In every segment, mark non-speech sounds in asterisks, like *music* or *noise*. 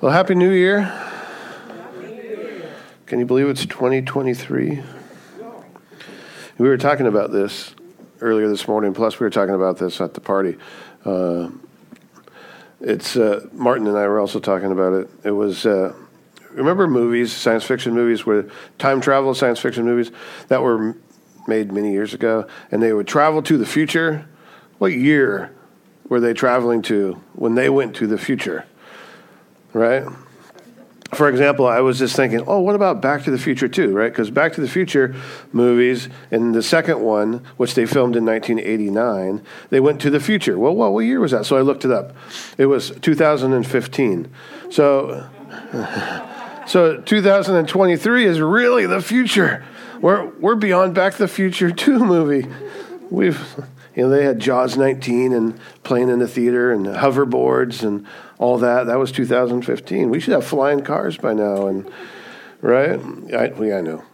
Well, Happy New Year. Can you believe it's 2023? We were talking about this earlier this morning, plus, we were talking about this at the party. Uh, it's uh, Martin and I were also talking about it. It was uh, remember movies, science fiction movies, where time travel science fiction movies that were made many years ago, and they would travel to the future. What year were they traveling to when they went to the future? Right? For example, I was just thinking, oh, what about Back to the Future 2, right? Because Back to the Future movies, in the second one, which they filmed in 1989, they went to the future. Well, what, what year was that? So I looked it up. It was 2015. So, *laughs* so 2023 is really the future. We're, we're beyond Back to the Future 2 movie. We've you know, they had Jaws 19 and playing in the theater and hoverboards and all that. That was 2015. We should have flying cars by now, and right? I, yeah, I know.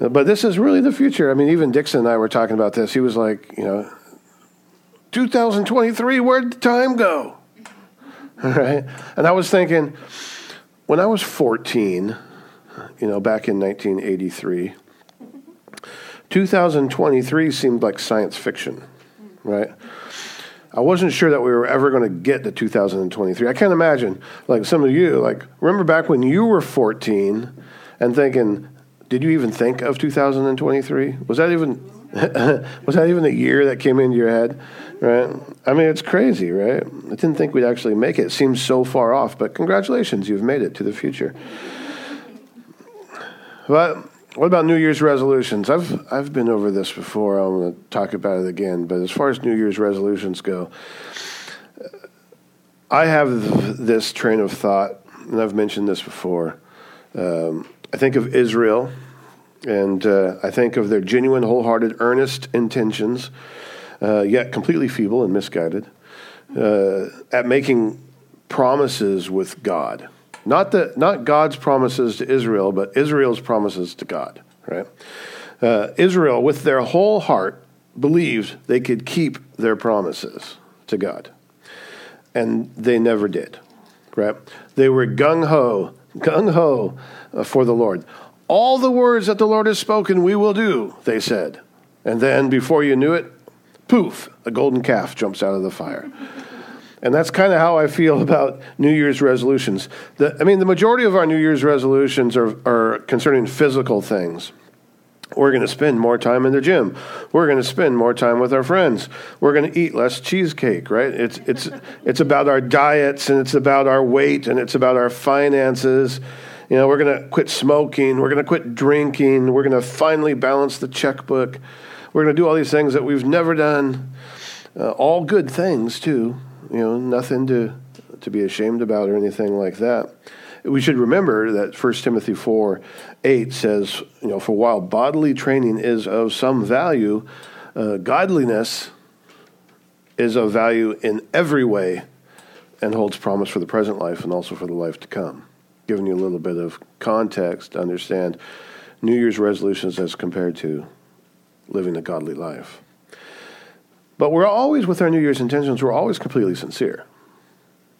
But this is really the future. I mean, even Dixon and I were talking about this. He was like, you know, 2023, where'd the time go? All *laughs* right. And I was thinking, when I was 14, you know, back in 1983, 2023 seemed like science fiction right? I wasn't sure that we were ever going to get to 2023. I can't imagine, like some of you, like remember back when you were 14 and thinking, did you even think of 2023? Was that even *laughs* was that even a year that came into your head? Right? I mean, it's crazy, right? I didn't think we'd actually make it. It seems so far off, but congratulations, you've made it to the future. But what about New Year's resolutions? I've I've been over this before. I'm going to talk about it again. But as far as New Year's resolutions go, I have this train of thought, and I've mentioned this before. Um, I think of Israel, and uh, I think of their genuine, wholehearted, earnest intentions, uh, yet completely feeble and misguided, uh, at making promises with God. Not, the, not God's promises to Israel, but Israel's promises to God, right? Uh, Israel, with their whole heart, believed they could keep their promises to God. And they never did, right? They were gung ho, gung ho uh, for the Lord. All the words that the Lord has spoken, we will do, they said. And then before you knew it, poof, a golden calf jumps out of the fire. And that's kind of how I feel *laughs* about New Year's resolutions. The, I mean, the majority of our New Year's resolutions are, are concerning physical things. We're going to spend more time in the gym. We're going to spend more time with our friends. We're going to eat less cheesecake, right? It's, it's, *laughs* it's about our diets and it's about our weight and it's about our finances. You know, we're going to quit smoking. We're going to quit drinking. We're going to finally balance the checkbook. We're going to do all these things that we've never done. Uh, all good things, too you know, nothing to to be ashamed about or anything like that. We should remember that 1 Timothy 4 8 says, you know, for while bodily training is of some value, uh, godliness is of value in every way and holds promise for the present life and also for the life to come. Giving you a little bit of context to understand New Year's resolutions as compared to living a godly life. But we're always, with our New Year's intentions, we're always completely sincere.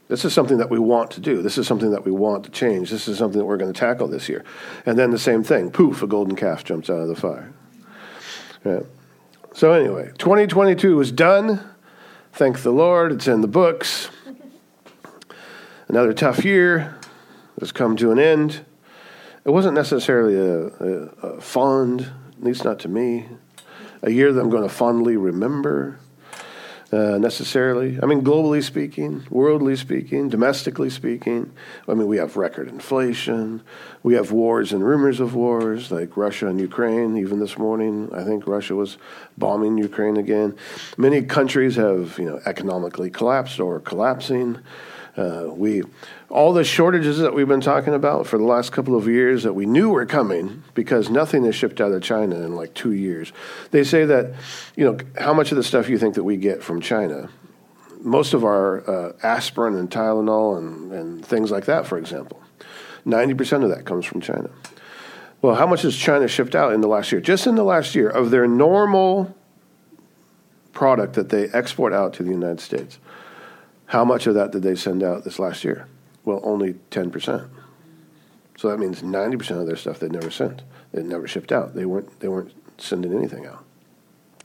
This is something that we want to do. This is something that we want to change. This is something that we're going to tackle this year. And then the same thing poof, a golden calf jumps out of the fire. Yeah. So, anyway, 2022 is done. Thank the Lord, it's in the books. Another tough year has come to an end. It wasn't necessarily a, a, a fond, at least not to me, a year that I'm going to fondly remember uh, necessarily. I mean, globally speaking, worldly speaking, domestically speaking. I mean, we have record inflation. We have wars and rumors of wars, like Russia and Ukraine. Even this morning, I think Russia was bombing Ukraine again. Many countries have, you know, economically collapsed or collapsing. Uh, we all the shortages that we've been talking about for the last couple of years that we knew were coming because nothing is shipped out of China in like two years. They say that, you know, how much of the stuff you think that we get from China? Most of our uh, aspirin and Tylenol and, and things like that, for example, 90% of that comes from China. Well, how much has China shipped out in the last year? Just in the last year of their normal product that they export out to the United States. How much of that did they send out this last year? Well, only 10%. So that means 90% of their stuff they never sent. They never shipped out. They weren't, they weren't sending anything out.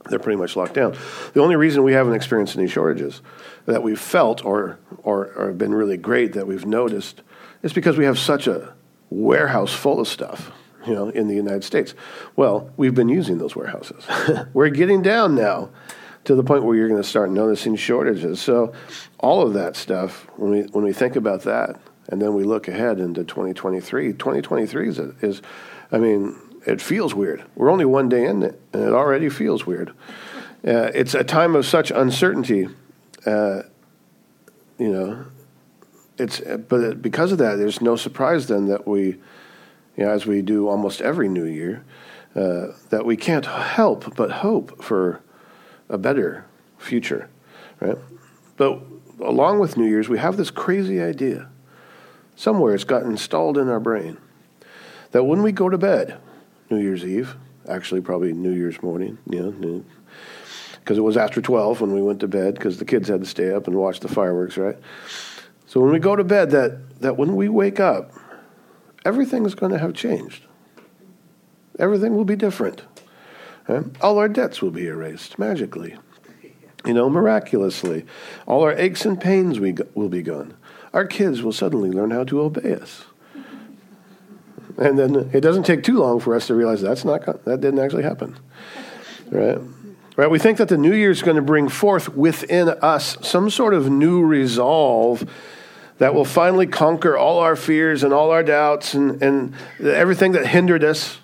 They're pretty much locked down. The only reason we haven't experienced any shortages that we've felt or, or, or been really great that we've noticed is because we have such a warehouse full of stuff you know, in the United States. Well, we've been using those warehouses. *laughs* We're getting down now to the point where you're going to start noticing shortages. So, all of that stuff, when we when we think about that, and then we look ahead into 2023. 2023 is, is I mean, it feels weird. We're only one day in it, and it already feels weird. Uh, it's a time of such uncertainty. Uh, you know, it's but because of that, there's no surprise then that we, you know, as we do almost every New Year, uh, that we can't help but hope for a better future, right? But along with New Year's, we have this crazy idea. Somewhere it's got installed in our brain that when we go to bed, New Year's Eve, actually probably New Year's morning, know, because it was after 12 when we went to bed because the kids had to stay up and watch the fireworks, right? So when we go to bed, that, that when we wake up, everything is going to have changed. Everything will be different. All our debts will be erased magically, you know, miraculously. All our aches and pains we go- will be gone. Our kids will suddenly learn how to obey us. And then it doesn't take too long for us to realize that's not that didn't actually happen. Right? Right? We think that the new year is going to bring forth within us some sort of new resolve that will finally conquer all our fears and all our doubts and, and everything that hindered us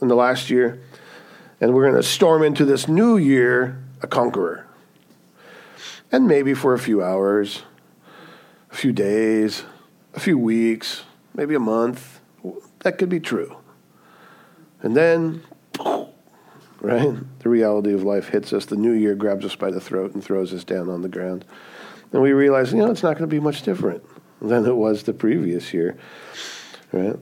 in the last year and we're going to storm into this new year a conqueror. And maybe for a few hours, a few days, a few weeks, maybe a month, that could be true. And then, right, the reality of life hits us. The new year grabs us by the throat and throws us down on the ground. And we realize, you know, it's not going to be much different than it was the previous year, right?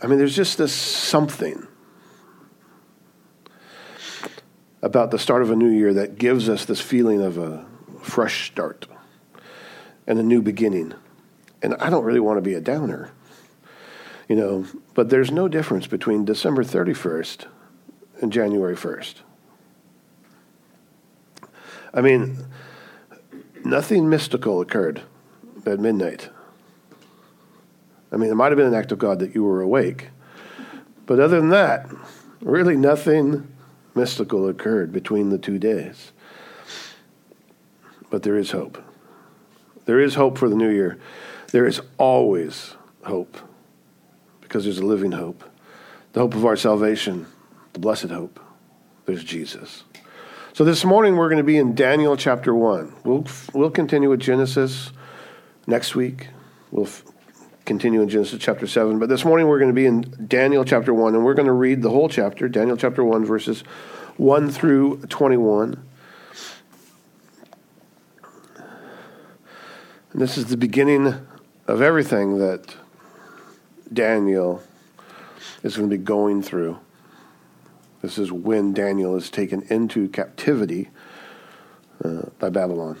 I mean, there's just this something about the start of a new year that gives us this feeling of a fresh start and a new beginning. And I don't really want to be a downer, you know, but there's no difference between December 31st and January 1st. I mean, nothing mystical occurred at midnight. I mean, it might have been an act of God that you were awake, but other than that, really nothing mystical occurred between the two days. But there is hope. There is hope for the new year. There is always hope because there's a living hope. The hope of our salvation, the blessed hope. There's Jesus. So this morning we're going to be in Daniel chapter 1. We'll, we'll continue with Genesis next week. We'll continue in Genesis chapter 7. But this morning we're going to be in Daniel chapter 1, and we're going to read the whole chapter, Daniel chapter 1, verses 1 through 21. And this is the beginning of everything that Daniel is going to be going through. This is when Daniel is taken into captivity uh, by Babylon.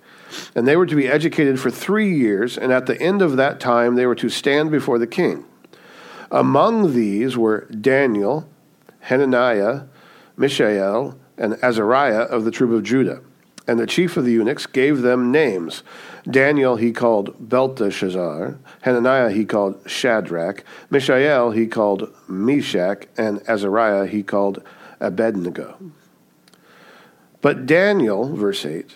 and they were to be educated for three years, and at the end of that time they were to stand before the king. Among these were Daniel, Hananiah, Mishael, and Azariah of the troop of Judah. And the chief of the eunuchs gave them names. Daniel he called Belteshazzar, Hananiah he called Shadrach, Mishael he called Meshach, and Azariah he called Abednego. But Daniel, verse 8,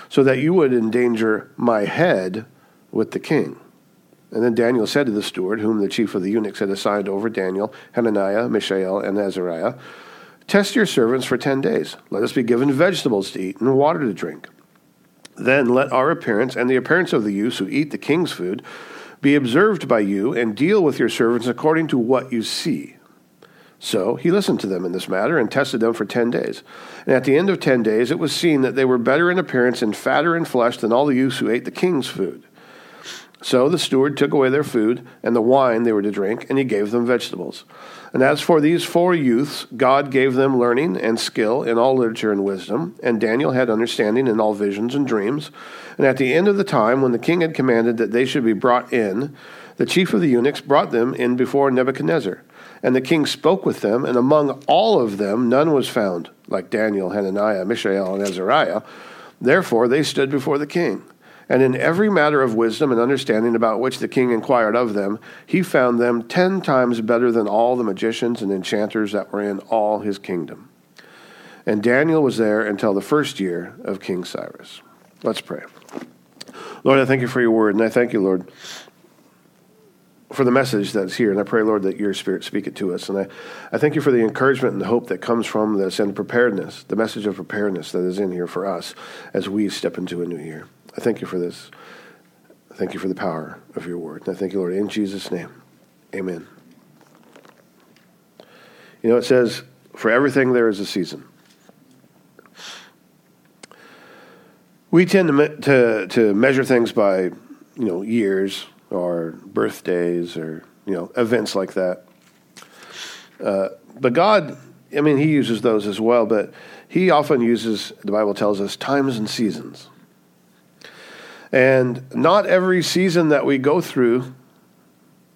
so that you would endanger my head with the king? And then Daniel said to the steward, whom the chief of the eunuchs had assigned over Daniel, Hananiah, Mishael, and Azariah, Test your servants for ten days. Let us be given vegetables to eat and water to drink. Then let our appearance and the appearance of the youths who eat the king's food be observed by you, and deal with your servants according to what you see. So he listened to them in this matter and tested them for ten days. And at the end of ten days, it was seen that they were better in appearance and fatter in flesh than all the youths who ate the king's food. So the steward took away their food and the wine they were to drink, and he gave them vegetables. And as for these four youths, God gave them learning and skill in all literature and wisdom, and Daniel had understanding in all visions and dreams. And at the end of the time, when the king had commanded that they should be brought in, the chief of the eunuchs brought them in before Nebuchadnezzar. And the king spoke with them, and among all of them none was found, like Daniel, Hananiah, Mishael, and Azariah. Therefore they stood before the king. And in every matter of wisdom and understanding about which the king inquired of them, he found them ten times better than all the magicians and enchanters that were in all his kingdom. And Daniel was there until the first year of King Cyrus. Let's pray. Lord, I thank you for your word, and I thank you, Lord, for the message that's here. And I pray, Lord, that your spirit speak it to us. And I, I thank you for the encouragement and the hope that comes from this and preparedness, the message of preparedness that is in here for us as we step into a new year. I thank you for this. Thank you for the power of your word. And I thank you, Lord, in Jesus' name. Amen. You know, it says, for everything there is a season. We tend to, me- to, to measure things by, you know, years or birthdays or, you know, events like that. Uh, but God, I mean, He uses those as well, but He often uses, the Bible tells us, times and seasons. And not every season that we go through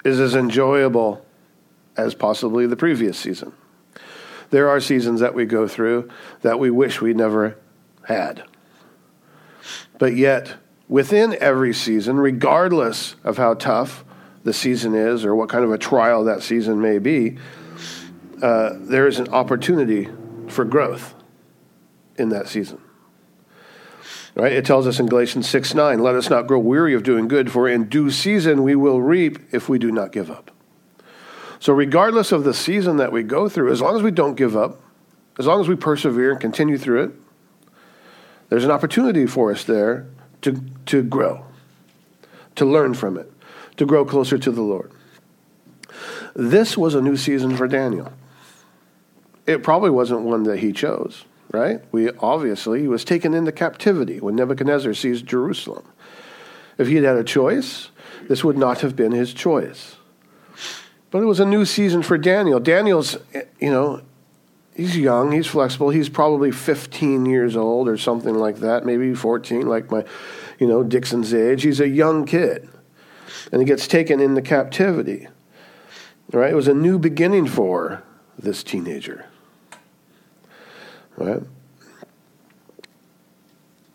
is as enjoyable as possibly the previous season. There are seasons that we go through that we wish we never had. But yet, within every season, regardless of how tough the season is or what kind of a trial that season may be, uh, there is an opportunity for growth in that season. Right? It tells us in Galatians 6 9, let us not grow weary of doing good, for in due season we will reap if we do not give up. So, regardless of the season that we go through, as long as we don't give up, as long as we persevere and continue through it, there's an opportunity for us there to, to grow, to learn from it, to grow closer to the Lord. This was a new season for Daniel. It probably wasn't one that he chose right? We obviously he was taken into captivity when Nebuchadnezzar seized Jerusalem. If he had had a choice, this would not have been his choice. But it was a new season for Daniel. Daniel's, you know, he's young, he's flexible. He's probably 15 years old or something like that, maybe 14, like my, you know, Dixon's age. He's a young kid. And he gets taken into captivity. Right? It was a new beginning for this teenager. Right?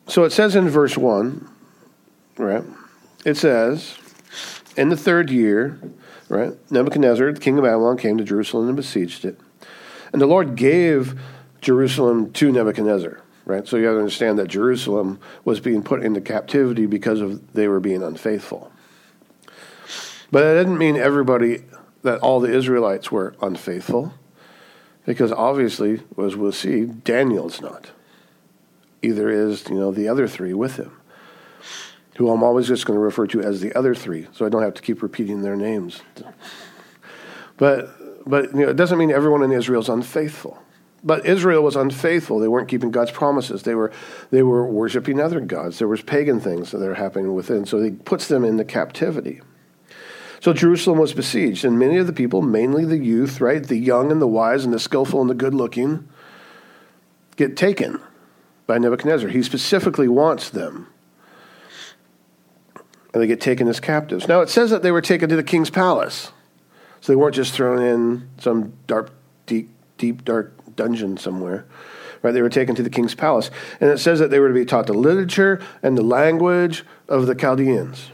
So it says in verse 1, right? It says, in the third year, right, Nebuchadnezzar, the king of Babylon, came to Jerusalem and besieged it. And the Lord gave Jerusalem to Nebuchadnezzar, right? So you have to understand that Jerusalem was being put into captivity because of they were being unfaithful. But that didn't mean everybody, that all the Israelites were unfaithful. Because obviously, as we'll see, Daniel's not. Either is, you know, the other three with him, who I'm always just going to refer to as the other three, so I don't have to keep repeating their names. But, but you know, it doesn't mean everyone in Israel is unfaithful. But Israel was unfaithful. They weren't keeping God's promises. They were, they were worshiping other gods. There was pagan things that are happening within. So he puts them into captivity. So Jerusalem was besieged, and many of the people, mainly the youth, right, the young and the wise and the skillful and the good looking, get taken by Nebuchadnezzar. He specifically wants them. And they get taken as captives. Now it says that they were taken to the king's palace. So they weren't just thrown in some dark, deep, deep, dark dungeon somewhere. Right? They were taken to the king's palace. And it says that they were to be taught the literature and the language of the Chaldeans.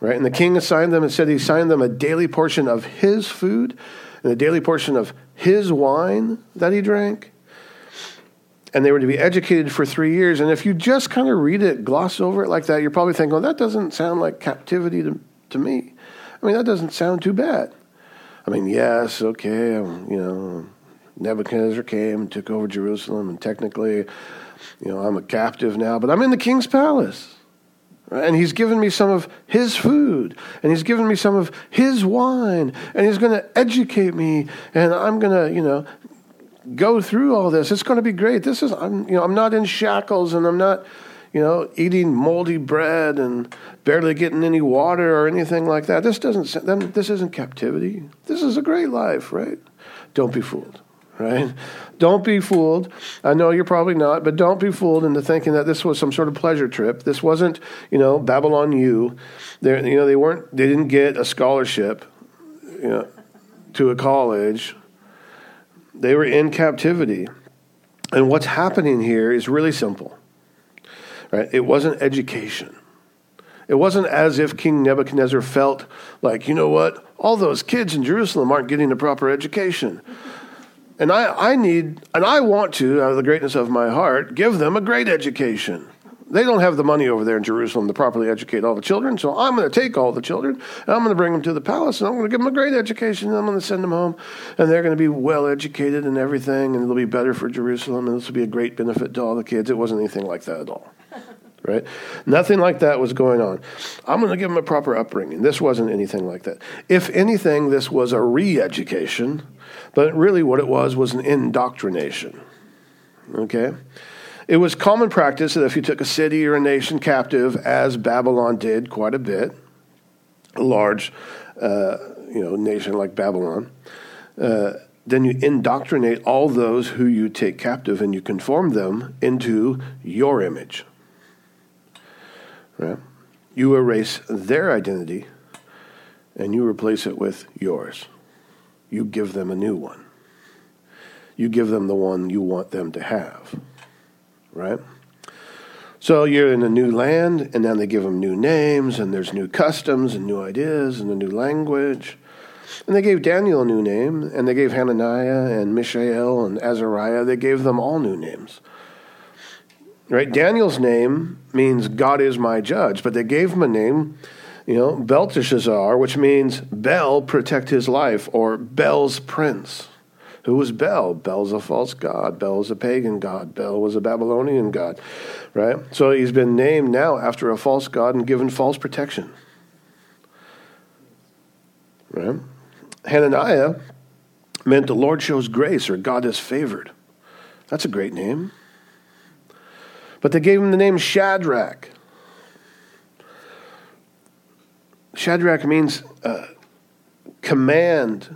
Right? And the king assigned them and said he assigned them a daily portion of his food and a daily portion of his wine that he drank. And they were to be educated for three years. And if you just kind of read it, gloss over it like that, you're probably thinking, well, that doesn't sound like captivity to, to me. I mean, that doesn't sound too bad. I mean, yes, okay, um, you know, Nebuchadnezzar came and took over Jerusalem, and technically, you know, I'm a captive now, but I'm in the king's palace. And he's given me some of his food, and he's given me some of his wine, and he's going to educate me, and I'm going to, you know, go through all this. It's going to be great. This is, I'm, you know, I'm not in shackles, and I'm not, you know, eating moldy bread and barely getting any water or anything like that. This doesn't. This isn't captivity. This is a great life, right? Don't be fooled, right? Don't be fooled. I know you're probably not, but don't be fooled into thinking that this was some sort of pleasure trip. This wasn't, you know, Babylon U. They, you know, they weren't. They didn't get a scholarship, you know, to a college. They were in captivity, and what's happening here is really simple Right? It wasn't education. It wasn't as if King Nebuchadnezzar felt like, you know what, all those kids in Jerusalem aren't getting a proper education. And I, I need, and I want to, out of the greatness of my heart, give them a great education. They don't have the money over there in Jerusalem to properly educate all the children, so I'm going to take all the children and I'm going to bring them to the palace and I'm going to give them a great education and I'm going to send them home and they're going to be well educated and everything and it'll be better for Jerusalem and this will be a great benefit to all the kids. It wasn't anything like that at all right? Nothing like that was going on. I'm going to give them a proper upbringing. This wasn't anything like that. If anything, this was a re education, but really what it was was an indoctrination. Okay? It was common practice that if you took a city or a nation captive, as Babylon did quite a bit, a large uh, you know, nation like Babylon, uh, then you indoctrinate all those who you take captive and you conform them into your image. Right? You erase their identity and you replace it with yours. You give them a new one. You give them the one you want them to have. Right? So you're in a new land, and then they give them new names, and there's new customs and new ideas and a new language. And they gave Daniel a new name, and they gave Hananiah and Mishael and Azariah, they gave them all new names. Right? Daniel's name means God is my judge, but they gave him a name, you know, Belteshazzar, which means Bel protect his life, or Bel's prince. Who was Bel? Bel's a false god. Bel is a pagan god. Bel was a Babylonian god, right? So he's been named now after a false god and given false protection. Right? Hananiah meant the Lord shows grace or God is favored. That's a great name. But they gave him the name Shadrach. Shadrach means uh, command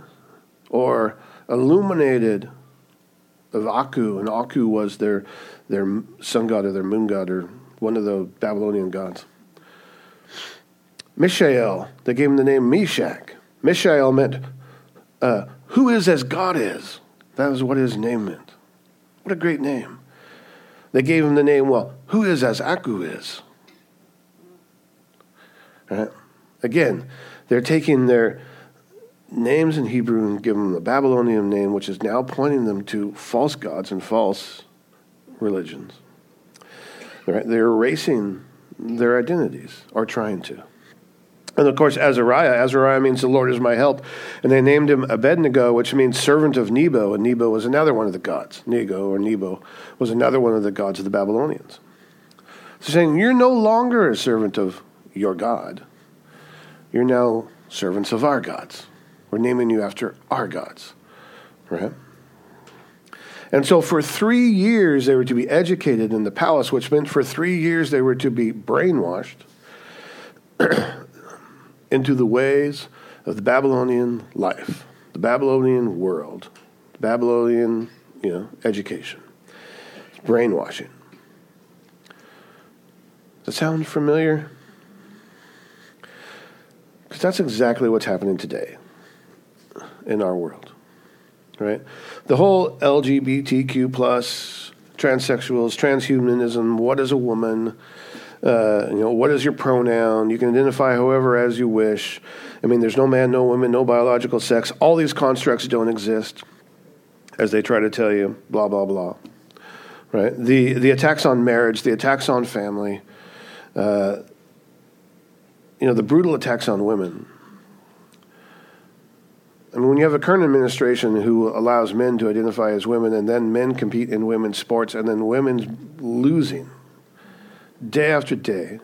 or illuminated of Aku, and Aku was their their sun god or their moon god or one of the Babylonian gods. Mishael, they gave him the name Meshach. Mishael meant uh, who is as God is. That is what his name meant. What a great name. They gave him the name, well, who is as Aku is? Right? Again, they're taking their names in Hebrew and giving them the Babylonian name, which is now pointing them to false gods and false religions. Right? They're erasing their identities, or trying to. And of course, Azariah. Azariah means the Lord is my help. And they named him Abednego, which means servant of Nebo. And Nebo was another one of the gods. Nego or Nebo was another one of the gods of the Babylonians. So saying, You're no longer a servant of your God. You're now servants of our gods. We're naming you after our gods. Right? And so for three years, they were to be educated in the palace, which meant for three years they were to be brainwashed *clears throat* into the ways of the Babylonian life, the Babylonian world, the Babylonian, you know, education. It's brainwashing. Does it sound familiar? Because that's exactly what's happening today in our world, right? The whole LGBTQ plus, transsexuals, transhumanism, what is a woman, uh, you know, what is your pronoun? You can identify however as you wish. I mean, there's no man, no woman, no biological sex. All these constructs don't exist, as they try to tell you. Blah blah blah. Right? The the attacks on marriage, the attacks on family, uh, you know, the brutal attacks on women. I mean, when you have a current administration who allows men to identify as women and then men compete in women's sports and then women's losing day after day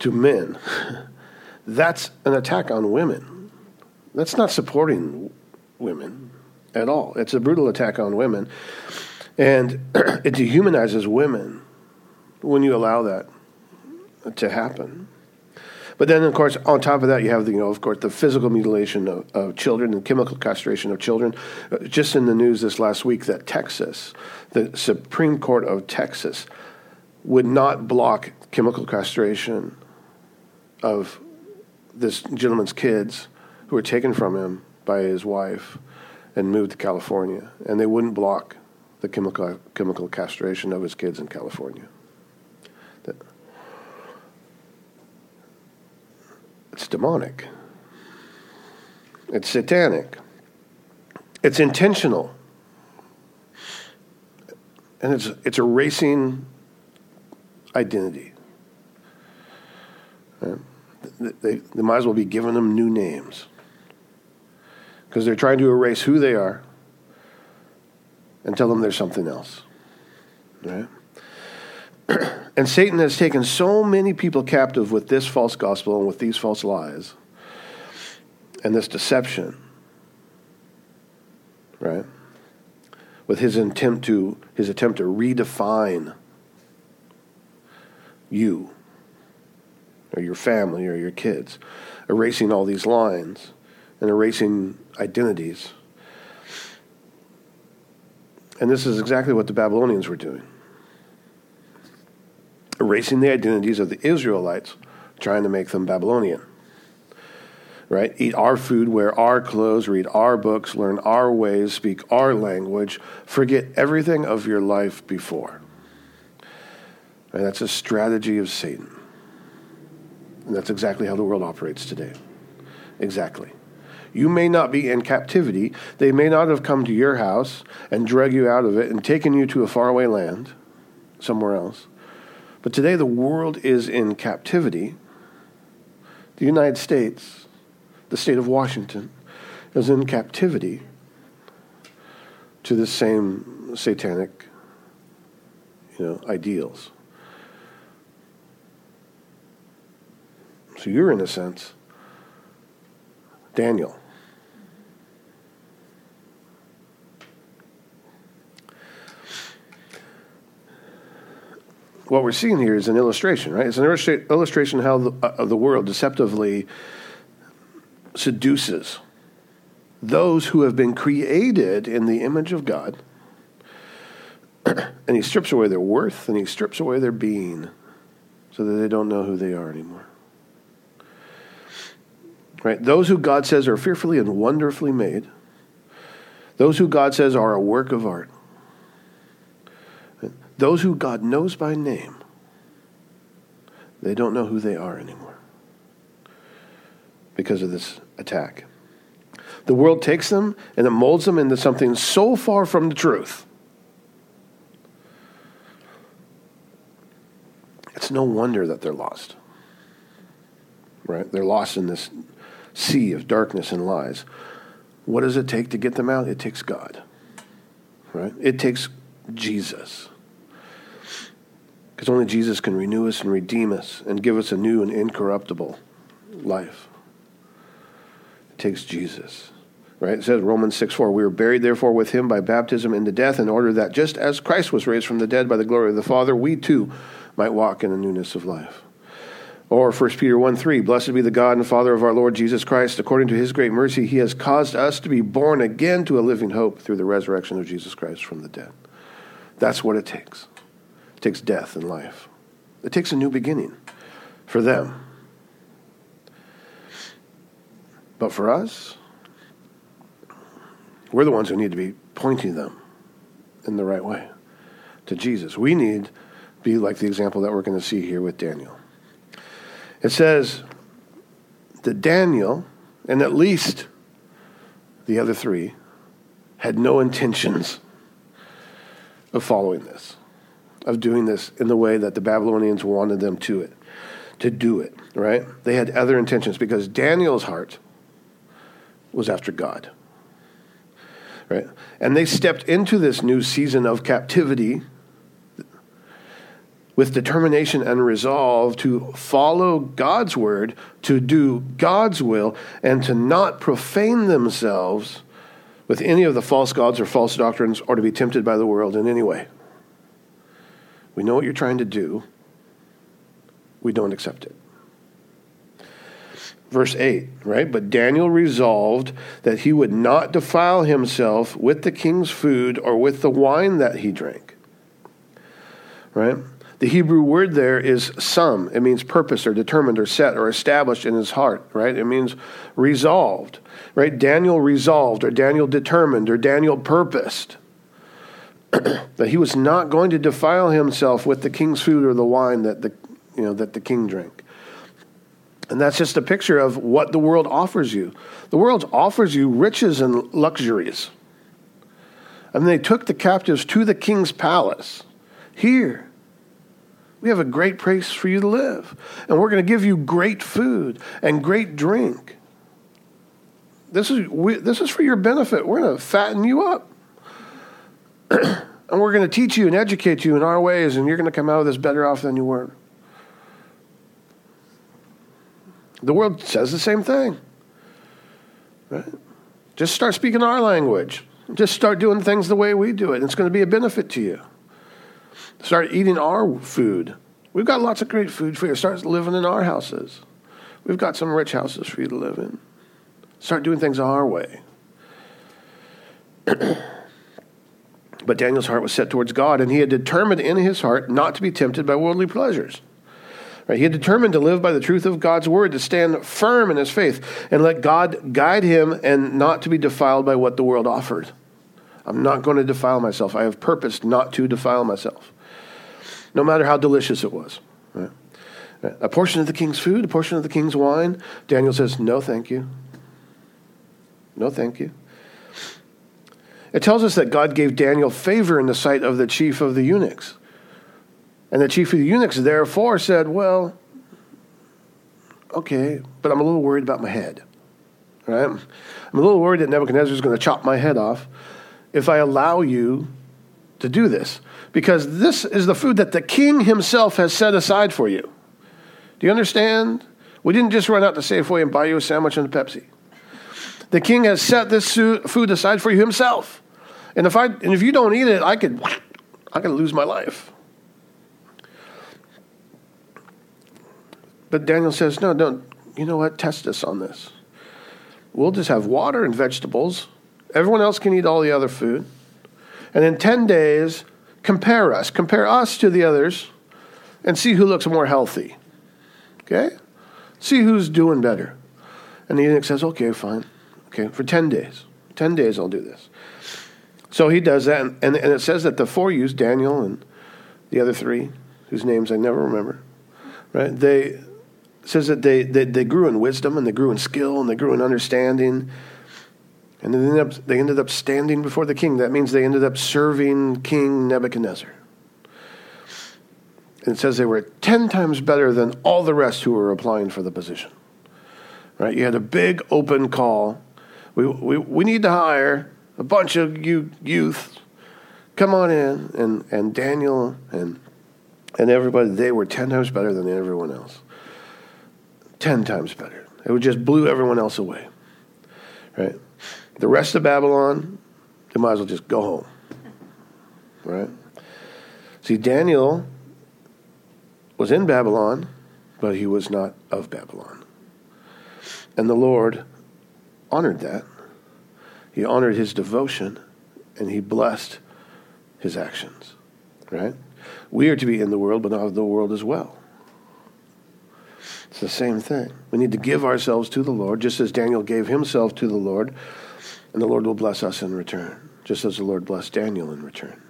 to men, *laughs* that's an attack on women. That's not supporting women at all. It's a brutal attack on women. And *clears throat* it dehumanizes women when you allow that to happen. But then, of course, on top of that, you have the, you know, of course, the physical mutilation of, of children and chemical castration of children. Uh, just in the news this last week that Texas, the Supreme Court of Texas, would not block chemical castration of this gentleman's kids who were taken from him by his wife and moved to California, and they wouldn't block the chemical chemical castration of his kids in California. It's demonic. It's satanic. It's intentional. And it's, it's erasing identity. Right? They, they might as well be giving them new names because they're trying to erase who they are and tell them there's something else. Right? *clears throat* and Satan has taken so many people captive with this false gospel and with these false lies and this deception, right? With his attempt to his attempt to redefine you or your family or your kids, erasing all these lines and erasing identities. And this is exactly what the Babylonians were doing erasing the identities of the Israelites, trying to make them Babylonian. Right? Eat our food, wear our clothes, read our books, learn our ways, speak our language, forget everything of your life before. And that's a strategy of Satan. And that's exactly how the world operates today. Exactly. You may not be in captivity. They may not have come to your house and drug you out of it and taken you to a faraway land somewhere else. But today the world is in captivity. The United States, the state of Washington, is in captivity to the same satanic you know, ideals. So you're, in a sense, Daniel. what we're seeing here is an illustration, right? It's an illustra- illustration how the, uh, the world deceptively seduces those who have been created in the image of God. *clears throat* and he strips away their worth and he strips away their being so that they don't know who they are anymore. Right? Those who God says are fearfully and wonderfully made, those who God says are a work of art, those who God knows by name, they don't know who they are anymore because of this attack. The world takes them and it molds them into something so far from the truth. It's no wonder that they're lost. Right? They're lost in this sea of darkness and lies. What does it take to get them out? It takes God. Right? It takes Jesus. Because only Jesus can renew us and redeem us and give us a new and incorruptible life. It takes Jesus. right? It says Romans 6 4, we were buried therefore with him by baptism into death, in order that just as Christ was raised from the dead by the glory of the Father, we too might walk in the newness of life. Or 1 Peter 1 3, blessed be the God and Father of our Lord Jesus Christ. According to his great mercy, he has caused us to be born again to a living hope through the resurrection of Jesus Christ from the dead. That's what it takes. It takes death and life. It takes a new beginning for them. But for us, we're the ones who need to be pointing them in the right way to Jesus. We need to be like the example that we're going to see here with Daniel. It says that Daniel, and at least the other three, had no intentions of following this, of doing this in the way that the Babylonians wanted them to it, to do it, right? They had other intentions because Daniel's heart was after God. Right? And they stepped into this new season of captivity with determination and resolve to follow God's word, to do God's will, and to not profane themselves with any of the false gods or false doctrines or to be tempted by the world in any way. We know what you're trying to do, we don't accept it verse 8, right? But Daniel resolved that he would not defile himself with the king's food or with the wine that he drank. Right? The Hebrew word there is some. It means purpose or determined or set or established in his heart, right? It means resolved, right? Daniel resolved or Daniel determined or Daniel purposed *clears throat* that he was not going to defile himself with the king's food or the wine that the, you know, that the king drank. And that's just a picture of what the world offers you. The world offers you riches and luxuries. Mean, they took the captives to the king's palace. Here, we have a great place for you to live. And we're going to give you great food and great drink. This is, we, this is for your benefit. We're going to fatten you up. *clears throat* and we're going to teach you and educate you in our ways, and you're going to come out of this better off than you were. The world says the same thing. Right? Just start speaking our language. Just start doing things the way we do it. It's going to be a benefit to you. Start eating our food. We've got lots of great food for you. Start living in our houses. We've got some rich houses for you to live in. Start doing things our way. *clears throat* but Daniel's heart was set towards God, and he had determined in his heart not to be tempted by worldly pleasures. Right? He had determined to live by the truth of God's word, to stand firm in his faith, and let God guide him and not to be defiled by what the world offered. I'm not going to defile myself. I have purposed not to defile myself, no matter how delicious it was. Right? A portion of the king's food, a portion of the king's wine. Daniel says, No, thank you. No, thank you. It tells us that God gave Daniel favor in the sight of the chief of the eunuchs. And the chief of the eunuchs therefore said, Well, okay, but I'm a little worried about my head. Right? I'm a little worried that Nebuchadnezzar is going to chop my head off if I allow you to do this. Because this is the food that the king himself has set aside for you. Do you understand? We didn't just run out to Safeway and buy you a sandwich and a Pepsi. The king has set this food aside for you himself. And if I and if you don't eat it, I could I could lose my life. But Daniel says, no, don't. You know what? Test us on this. We'll just have water and vegetables. Everyone else can eat all the other food. And in 10 days, compare us. Compare us to the others and see who looks more healthy. Okay? See who's doing better. And the eunuch says, okay, fine. Okay, for 10 days. 10 days I'll do this. So he does that. And, and, and it says that the four youths, Daniel and the other three, whose names I never remember, right? They says that they, they, they grew in wisdom and they grew in skill and they grew in understanding. And they ended, up, they ended up standing before the king. That means they ended up serving King Nebuchadnezzar. And it says they were 10 times better than all the rest who were applying for the position. Right? You had a big open call. We, we, we need to hire a bunch of you youth. Come on in. And, and Daniel and, and everybody, they were 10 times better than everyone else. 10 times better. It just blew everyone else away. Right? The rest of Babylon, they might as well just go home. Right? See, Daniel was in Babylon, but he was not of Babylon. And the Lord honored that. He honored his devotion and he blessed his actions. Right? We are to be in the world, but not of the world as well. It's the same thing. We need to give ourselves to the Lord, just as Daniel gave himself to the Lord, and the Lord will bless us in return, just as the Lord blessed Daniel in return.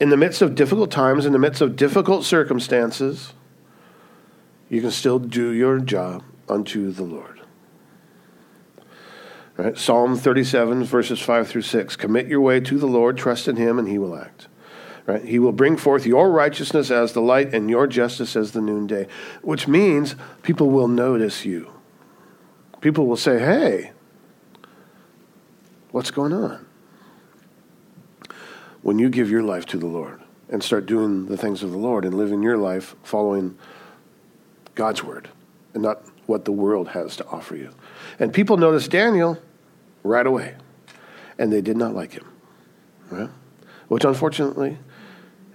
In the midst of difficult times, in the midst of difficult circumstances, you can still do your job unto the Lord. Psalm 37, verses 5 through 6. Commit your way to the Lord, trust in him, and he will act. Right? He will bring forth your righteousness as the light and your justice as the noonday, which means people will notice you. People will say, hey, what's going on? When you give your life to the Lord and start doing the things of the Lord and living your life following God's word and not what the world has to offer you. And people noticed Daniel right away, and they did not like him. Right? Which unfortunately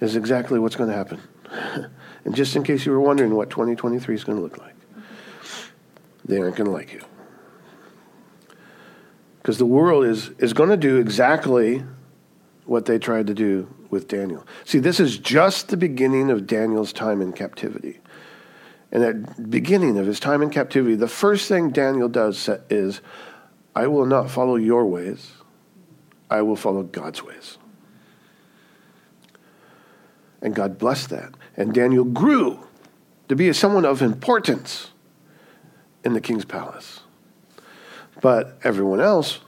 is exactly what's going to happen. *laughs* and just in case you were wondering what 2023 is going to look like, they aren't going to like you. Because the world is, is going to do exactly what they tried to do with Daniel. See, this is just the beginning of Daniel's time in captivity. And at beginning of his time in captivity, the first thing Daniel does is, I will not follow your ways, I will follow God's ways. And God blessed that. And Daniel grew to be someone of importance in the king's palace. But everyone else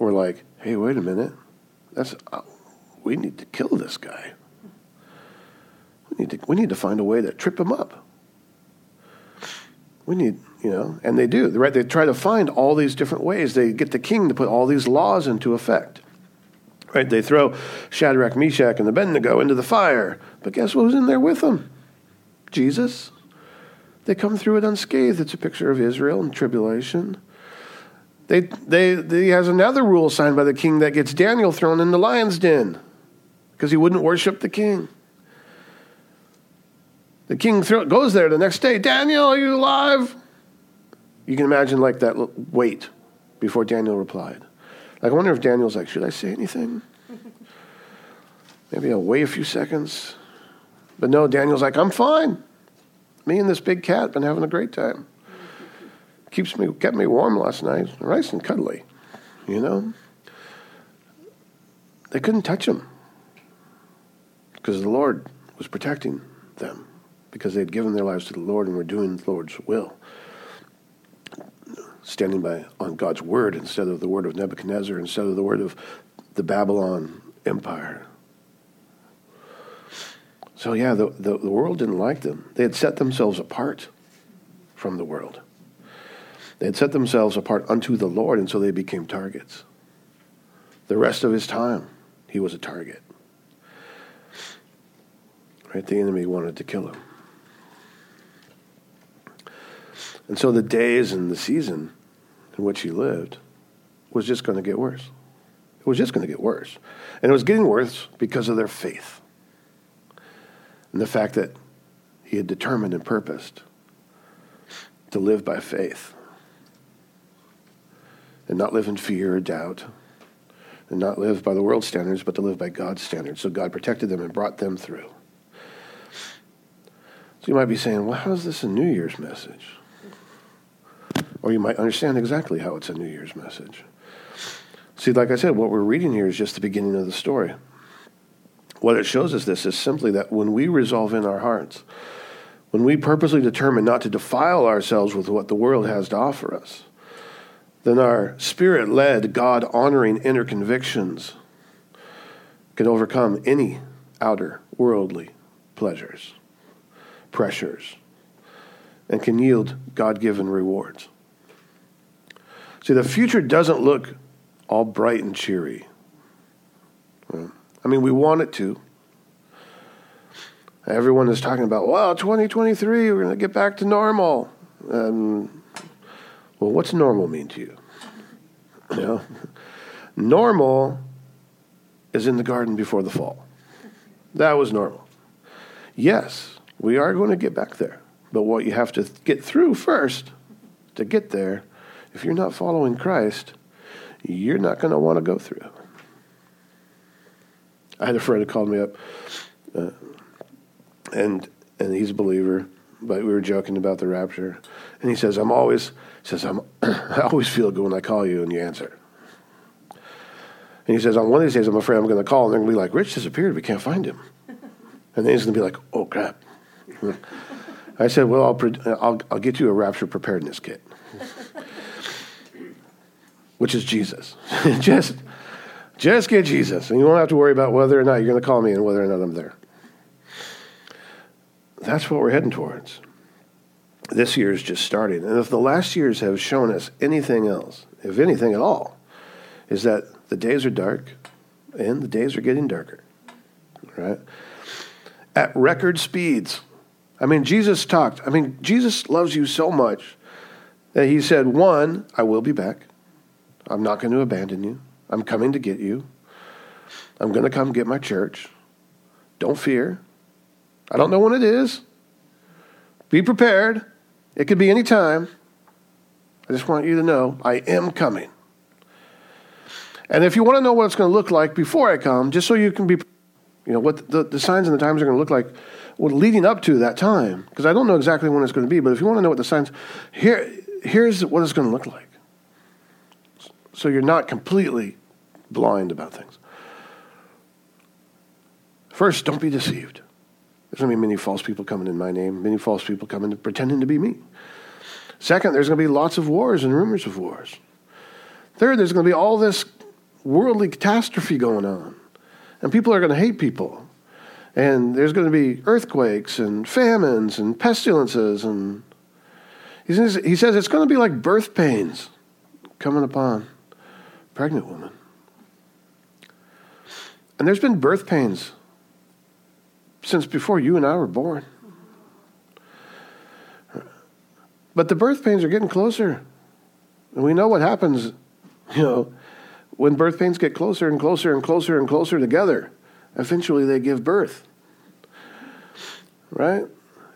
were like, hey, wait a minute. That's, uh, we need to kill this guy. We need, to, we need to find a way to trip him up. We need, you know, and they do, right? They try to find all these different ways. They get the king to put all these laws into effect. Right? They throw Shadrach, Meshach, and Abednego into the fire. But guess what was in there with them? Jesus. They come through it unscathed. It's a picture of Israel and tribulation. They, they, they, he has another rule signed by the king that gets Daniel thrown in the lion's den because he wouldn't worship the king. The king goes there the next day. Daniel, are you alive? You can imagine like that wait before Daniel replied. Like, I wonder if Daniel's like, should I say anything? Maybe I'll wait a few seconds. But no, Daniel's like, I'm fine. Me and this big cat been having a great time. Keeps me kept me warm last night, nice and cuddly. You know? They couldn't touch him because the Lord was protecting them because they had given their lives to the Lord and were doing the Lord's will standing by on God's word instead of the word of Nebuchadnezzar, instead of the word of the Babylon Empire. So, yeah, the, the, the, world didn't like them. They had set themselves apart from the world. They had set themselves apart unto the Lord, and so they became targets. The rest of his time, he was a target. Right? The enemy wanted to kill him. And so the days and the season in which he lived was just going to get worse. It was just going to get worse. And it was getting worse because of their faith and the fact that he had determined and purposed to live by faith and not live in fear or doubt and not live by the world's standards, but to live by God's standards. So God protected them and brought them through. So you might be saying, well, how is this a New Year's message? Or you might understand exactly how it's a New Year's message. See, like I said, what we're reading here is just the beginning of the story. What it shows us this is simply that when we resolve in our hearts, when we purposely determine not to defile ourselves with what the world has to offer us, then our spirit led, God honoring inner convictions can overcome any outer worldly pleasures, pressures, and can yield God given rewards. See, the future doesn't look all bright and cheery. I mean, we want it to. Everyone is talking about, well, 2023, we're going to get back to normal. Um, well, what's normal mean to you? You know, Normal is in the garden before the fall. That was normal. Yes, we are going to get back there. But what you have to get through first to get there, if you're not following Christ, you're not going to want to go through. I had a friend who called me up, uh, and and he's a believer, but we were joking about the rapture, and he says, "I'm always says I'm *coughs* I always feel good when I call you and you answer." And he says, "On one of these days, I'm afraid I'm going to call, and they're going to be like, Rich disappeared. We can't find him.' And then he's going to be like, "Oh crap." *laughs* I said, "Well, I'll, I'll, I'll get you a rapture preparedness kit, *laughs* which is Jesus. *laughs* just, just get Jesus, and you won't have to worry about whether or not you're going to call me and whether or not I'm there." That's what we're heading towards. This year is just starting, and if the last years have shown us anything else, if anything at all, is that the days are dark, and the days are getting darker. Right? At record speeds. I mean, Jesus talked. I mean, Jesus loves you so much that he said, One, I will be back. I'm not going to abandon you. I'm coming to get you. I'm going to come get my church. Don't fear. I don't know when it is. Be prepared. It could be any time. I just want you to know I am coming. And if you want to know what it's going to look like before I come, just so you can be, you know, what the, the signs and the times are going to look like well, leading up to that time, because I don't know exactly when it's going to be, but if you want to know what the signs, here, here's what it's going to look like. So you're not completely blind about things. First, don't be deceived. There's going to be many false people coming in my name, many false people coming pretending to be me. Second, there's going to be lots of wars and rumors of wars. Third, there's going to be all this worldly catastrophe going on. And people are going to hate people. And there's going to be earthquakes and famines and pestilences. And he says, he says it's going to be like birth pains coming upon pregnant women. And there's been birth pains since before you and I were born. But the birth pains are getting closer. And we know what happens, you know, when birth pains get closer and closer and closer and closer together, eventually they give birth. Right?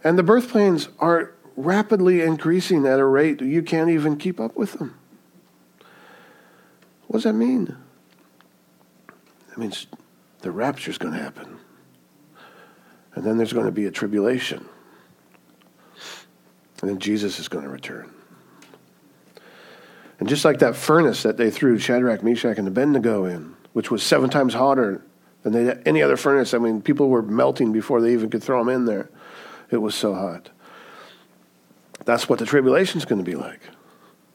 And the birth pains are rapidly increasing at a rate you can't even keep up with them. What does that mean? That means the rapture is going to happen. And then there's going to be a tribulation. And then Jesus is going to return. And just like that furnace that they threw Shadrach, Meshach, and Abednego in, which was seven times hotter than they, any other furnace, I mean, people were melting before they even could throw them in there. It was so hot. That's what the tribulation is going to be like.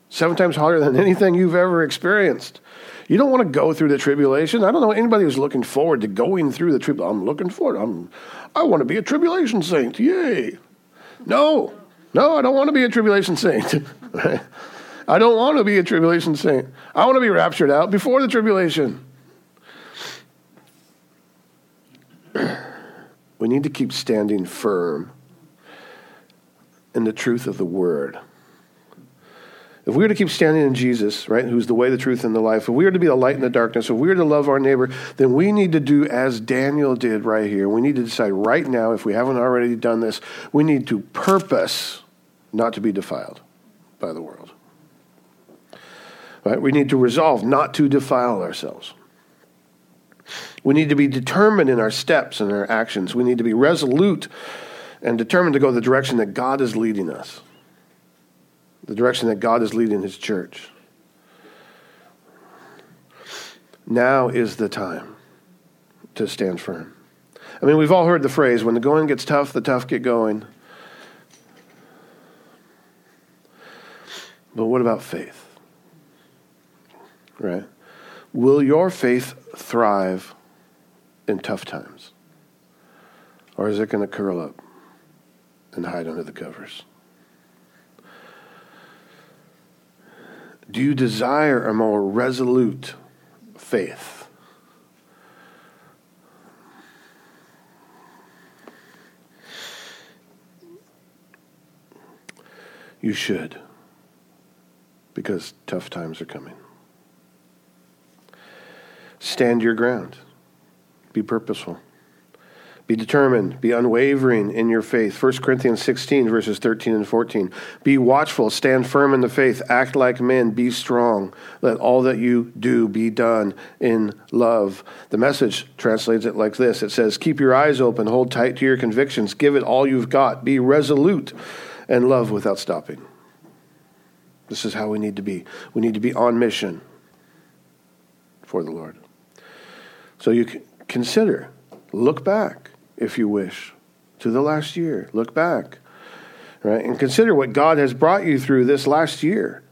Seven times hotter than anything you've ever experienced. You don't want to go through the tribulation. I don't know anybody who's looking forward to going through the tribulation. I'm looking forward. I'm, I want to be a tribulation saint. Yay. No, no, I don't want *laughs* to be a tribulation saint. I don't want to be a tribulation saint. I want to be raptured out before the tribulation. *clears throat* we need to keep standing firm in the truth of the word. If we are to keep standing in Jesus, right, who's the way, the truth, and the life, if we are to be a light in the darkness, if we are to love our neighbor, then we need to do as Daniel did right here. We need to decide right now, if we haven't already done this, we need to purpose not to be defiled by the world. Right? We need to resolve not to defile ourselves. We need to be determined in our steps and our actions. We need to be resolute and determined to go the direction that God is leading us, the direction that God is leading His church. Now is the time to stand firm. I mean, we've all heard the phrase when the going gets tough, the tough get going. But what about faith? right? Will your faith thrive in tough times? Or is it going to curl up and hide under the covers? Do you desire a more resolute faith? You should, because tough times are coming. stand your ground. Be purposeful. Be determined, be unwavering in your faith. 1 Corinthians 16, verses 13 and 14. Be watchful, stand firm in the faith, act like men, be strong. Let all that you do be done in love. The message translates it like this it says, Keep your eyes open, hold tight to your convictions, give it all you've got, be resolute, and love without stopping. This is how we need to be. We need to be on mission for the Lord. So you consider, look back if you wish, to the last year. Look back, right? And consider what God has brought you through this last year.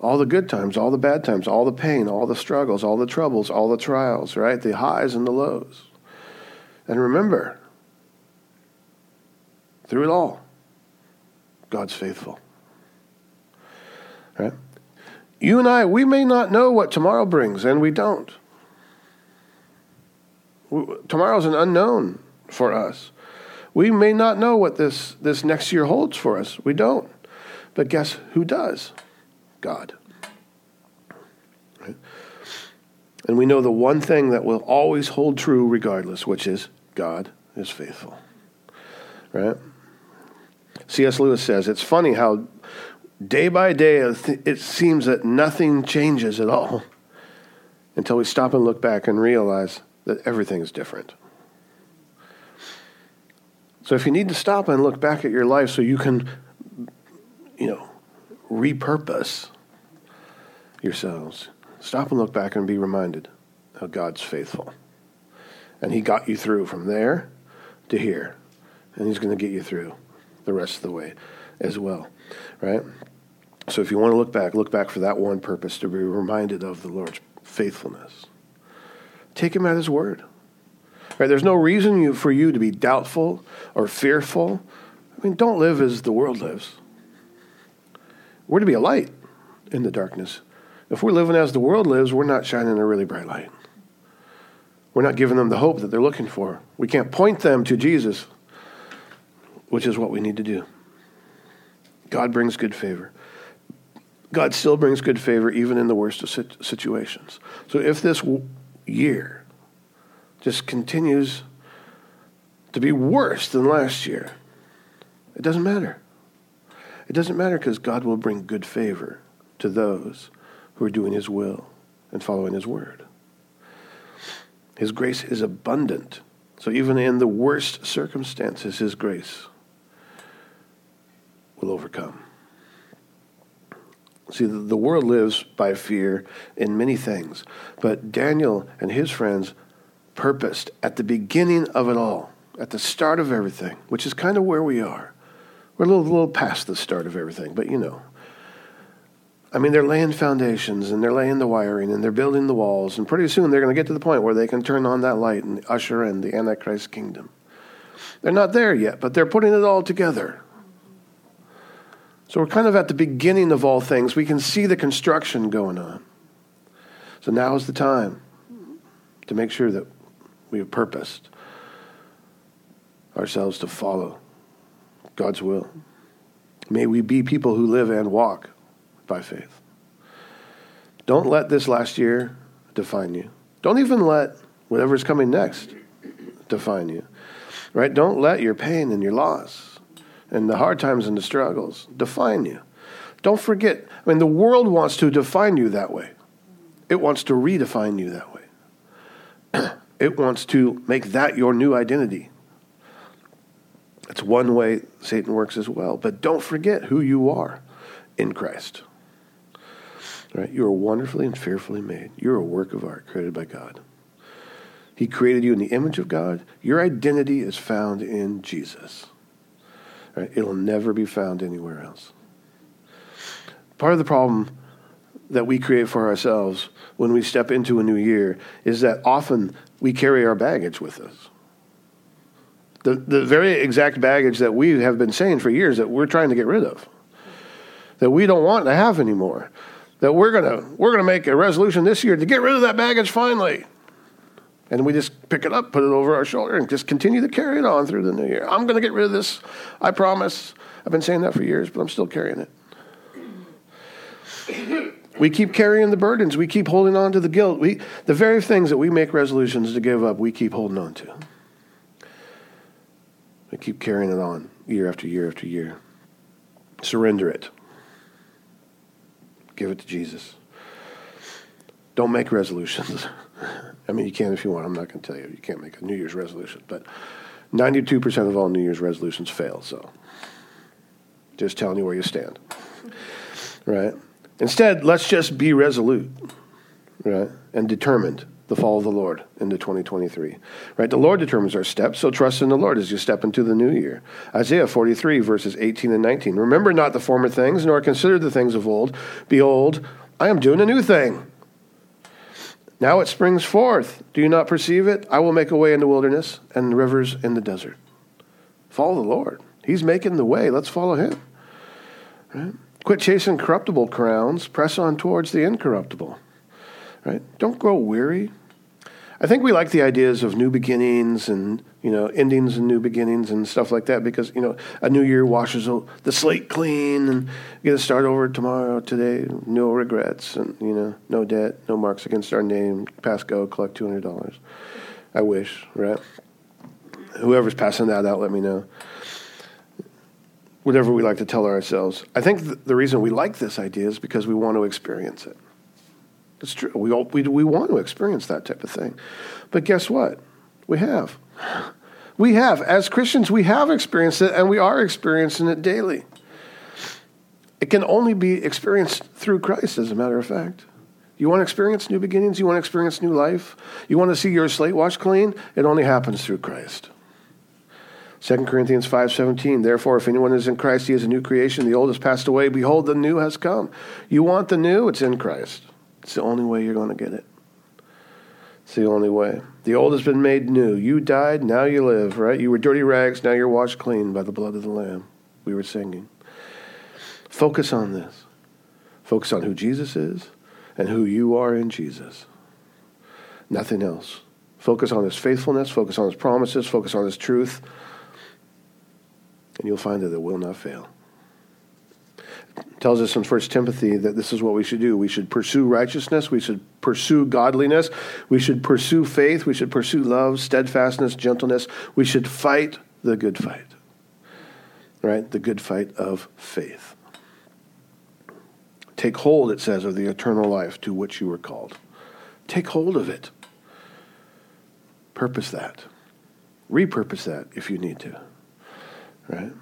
All the good times, all the bad times, all the pain, all the struggles, all the troubles, all the trials, right? The highs and the lows. And remember, through it all, God's faithful. Right? You and I, we may not know what tomorrow brings, and we don't. Tomorrow's an unknown for us. We may not know what this, this next year holds for us. We don't. But guess who does? God. Right? And we know the one thing that will always hold true regardless, which is God is faithful. Right? C.S. Lewis says it's funny how day by day it seems that nothing changes at all until we stop and look back and realize that everything is different. So if you need to stop and look back at your life so you can, you know, repurpose yourselves, stop and look back and be reminded how God's faithful. And He got you through from there to here. And He's going to get you through the rest of the way as well, right? So if you want to look back, look back for that one purpose to be reminded of the Lord's faithfulness. Take him at his word. Right? There's no reason you, for you to be doubtful or fearful. I mean, don't live as the world lives. We're to be a light in the darkness. If we're living as the world lives, we're not shining a really bright light. We're not giving them the hope that they're looking for. We can't point them to Jesus, which is what we need to do. God brings good favor. God still brings good favor even in the worst of situations. So if this year just continues to be worse than last year, it doesn't matter. It doesn't matter because God will bring good favor to those who are doing His will and following His word. His grace is abundant. So even in the worst circumstances, His grace will overcome. See, the world lives by fear in many things, but Daniel and his friends purposed at the beginning of it all, at the start of everything, which is kind of where we are. We're a little, little past the start of everything, but you know. I mean, they're laying foundations and they're laying the wiring and they're building the walls, and pretty soon they're going to get to the point where they can turn on that light and usher in the Antichrist kingdom. They're not there yet, but they're putting it all together. So we're kind of at the beginning of all things. We can see the construction going on. So now is the time to make sure that we have purposed ourselves to follow God's will. May we be people who live and walk by faith. Don't let this last year define you. Don't even let whatever's coming next define you. Right? Don't let your pain and your loss and the hard times and the struggles define you. Don't forget, I mean, the world wants to define you that way. It wants to redefine you that way. *clears throat* it wants to make that your new identity. It's one way Satan works as well. But don't forget who you are in Christ. Right? You are wonderfully and fearfully made. You're a work of art created by God. He created you in the image of God. Your identity is found in Jesus. Right? It'll never be found anywhere else. Part of the problem that we create for ourselves when we step into a new year is that often we carry our baggage with us. The, the very exact baggage that we have been saying for years that we're trying to get rid of, that we don't want to have anymore, that we're going to we're going to make a resolution this year to get rid of that baggage finally. And we just pick it up, put it over our shoulder, and just continue to carry it on through the new year. I'm going to get rid of this. I promise. I've been saying that for years, but I'm still carrying it. We keep carrying the burdens. We keep holding on to the guilt. We, the very things that we make resolutions to give up, we keep holding on to. We keep carrying it on year after year after year. Surrender it. Give it to Jesus. Don't make resolutions. *laughs* I mean, you can if you want. I'm not going to tell you. You can't make a New Year's resolution. But 92% of all New Year's resolutions fail. So just telling you where you stand. Right? Instead, let's just be resolute. Right? And determined the fall of the Lord into 2023. Right? The Lord determines our steps, so trust in the Lord as you step into the new year. Isaiah 43, verses 18 and 19. Remember not the former things, nor consider the things of old. Behold, I am doing a new thing. Now it springs forth. Do you not perceive it? I will make a way in the wilderness and rivers in the desert. Follow the Lord. He's making the way. Let's follow him. Right? Quit chasing corruptible crowns. Press on towards the incorruptible. Right? Don't grow weary. I think we like the ideas of new beginnings and you know endings and new beginnings and stuff like that because you know a new year washes the slate clean and you get to start over tomorrow, today, no regrets and you know no debt, no marks against our name. Pass go, collect two hundred dollars. I wish, right? Whoever's passing that out, let me know. Whatever we like to tell ourselves. I think th- the reason we like this idea is because we want to experience it. It's true. We, all, we, we want to experience that type of thing. But guess what? We have. We have. As Christians, we have experienced it, and we are experiencing it daily. It can only be experienced through Christ, as a matter of fact. You want to experience new beginnings? You want to experience new life? You want to see your slate washed clean? It only happens through Christ. 2 Corinthians 5:17 Therefore if anyone is in Christ he is a new creation the old has passed away behold the new has come. You want the new it's in Christ. It's the only way you're going to get it. It's the only way. The old has been made new. You died, now you live, right? You were dirty rags, now you're washed clean by the blood of the Lamb. We were singing. Focus on this. Focus on who Jesus is and who you are in Jesus. Nothing else. Focus on his faithfulness, focus on his promises, focus on his truth, and you'll find that it will not fail tells us in 1 Timothy that this is what we should do. We should pursue righteousness. We should pursue godliness. We should pursue faith. We should pursue love, steadfastness, gentleness. We should fight the good fight. Right? The good fight of faith. Take hold, it says, of the eternal life to which you were called. Take hold of it. Purpose that. Repurpose that if you need to. Right?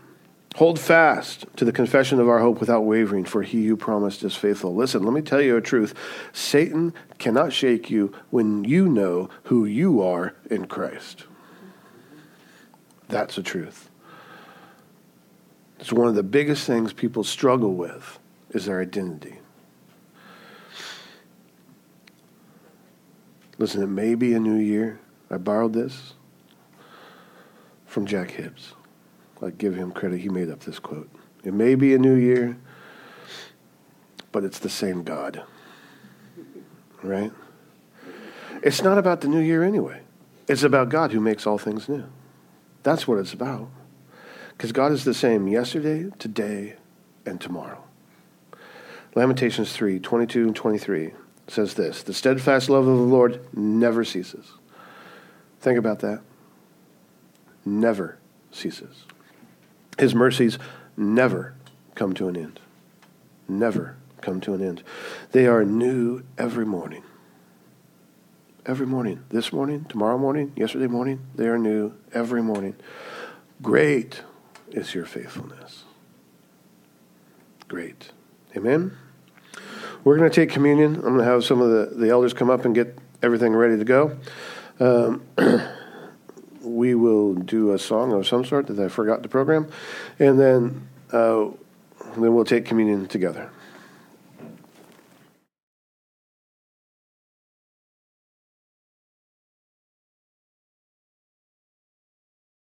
Hold fast to the confession of our hope without wavering, for he who promised is faithful. Listen, let me tell you a truth. Satan cannot shake you when you know who you are in Christ. That's the truth. It's one of the biggest things people struggle with is their identity. Listen, it may be a new year. I borrowed this from Jack Hibbs. I give him credit. He made up this quote. It may be a new year, but it's the same God. Right? It's not about the new year anyway. It's about God who makes all things new. That's what it's about. Because God is the same yesterday, today, and tomorrow. Lamentations 3 22 and 23 says this The steadfast love of the Lord never ceases. Think about that. Never ceases. His mercies never come to an end. Never come to an end. They are new every morning. Every morning. This morning, tomorrow morning, yesterday morning, they are new every morning. Great is your faithfulness. Great. Amen? We're going to take communion. I'm going to have some of the, the elders come up and get everything ready to go. Um, *clears throat* we will do a song of some sort that I forgot to program, and then uh, then we'll take communion together.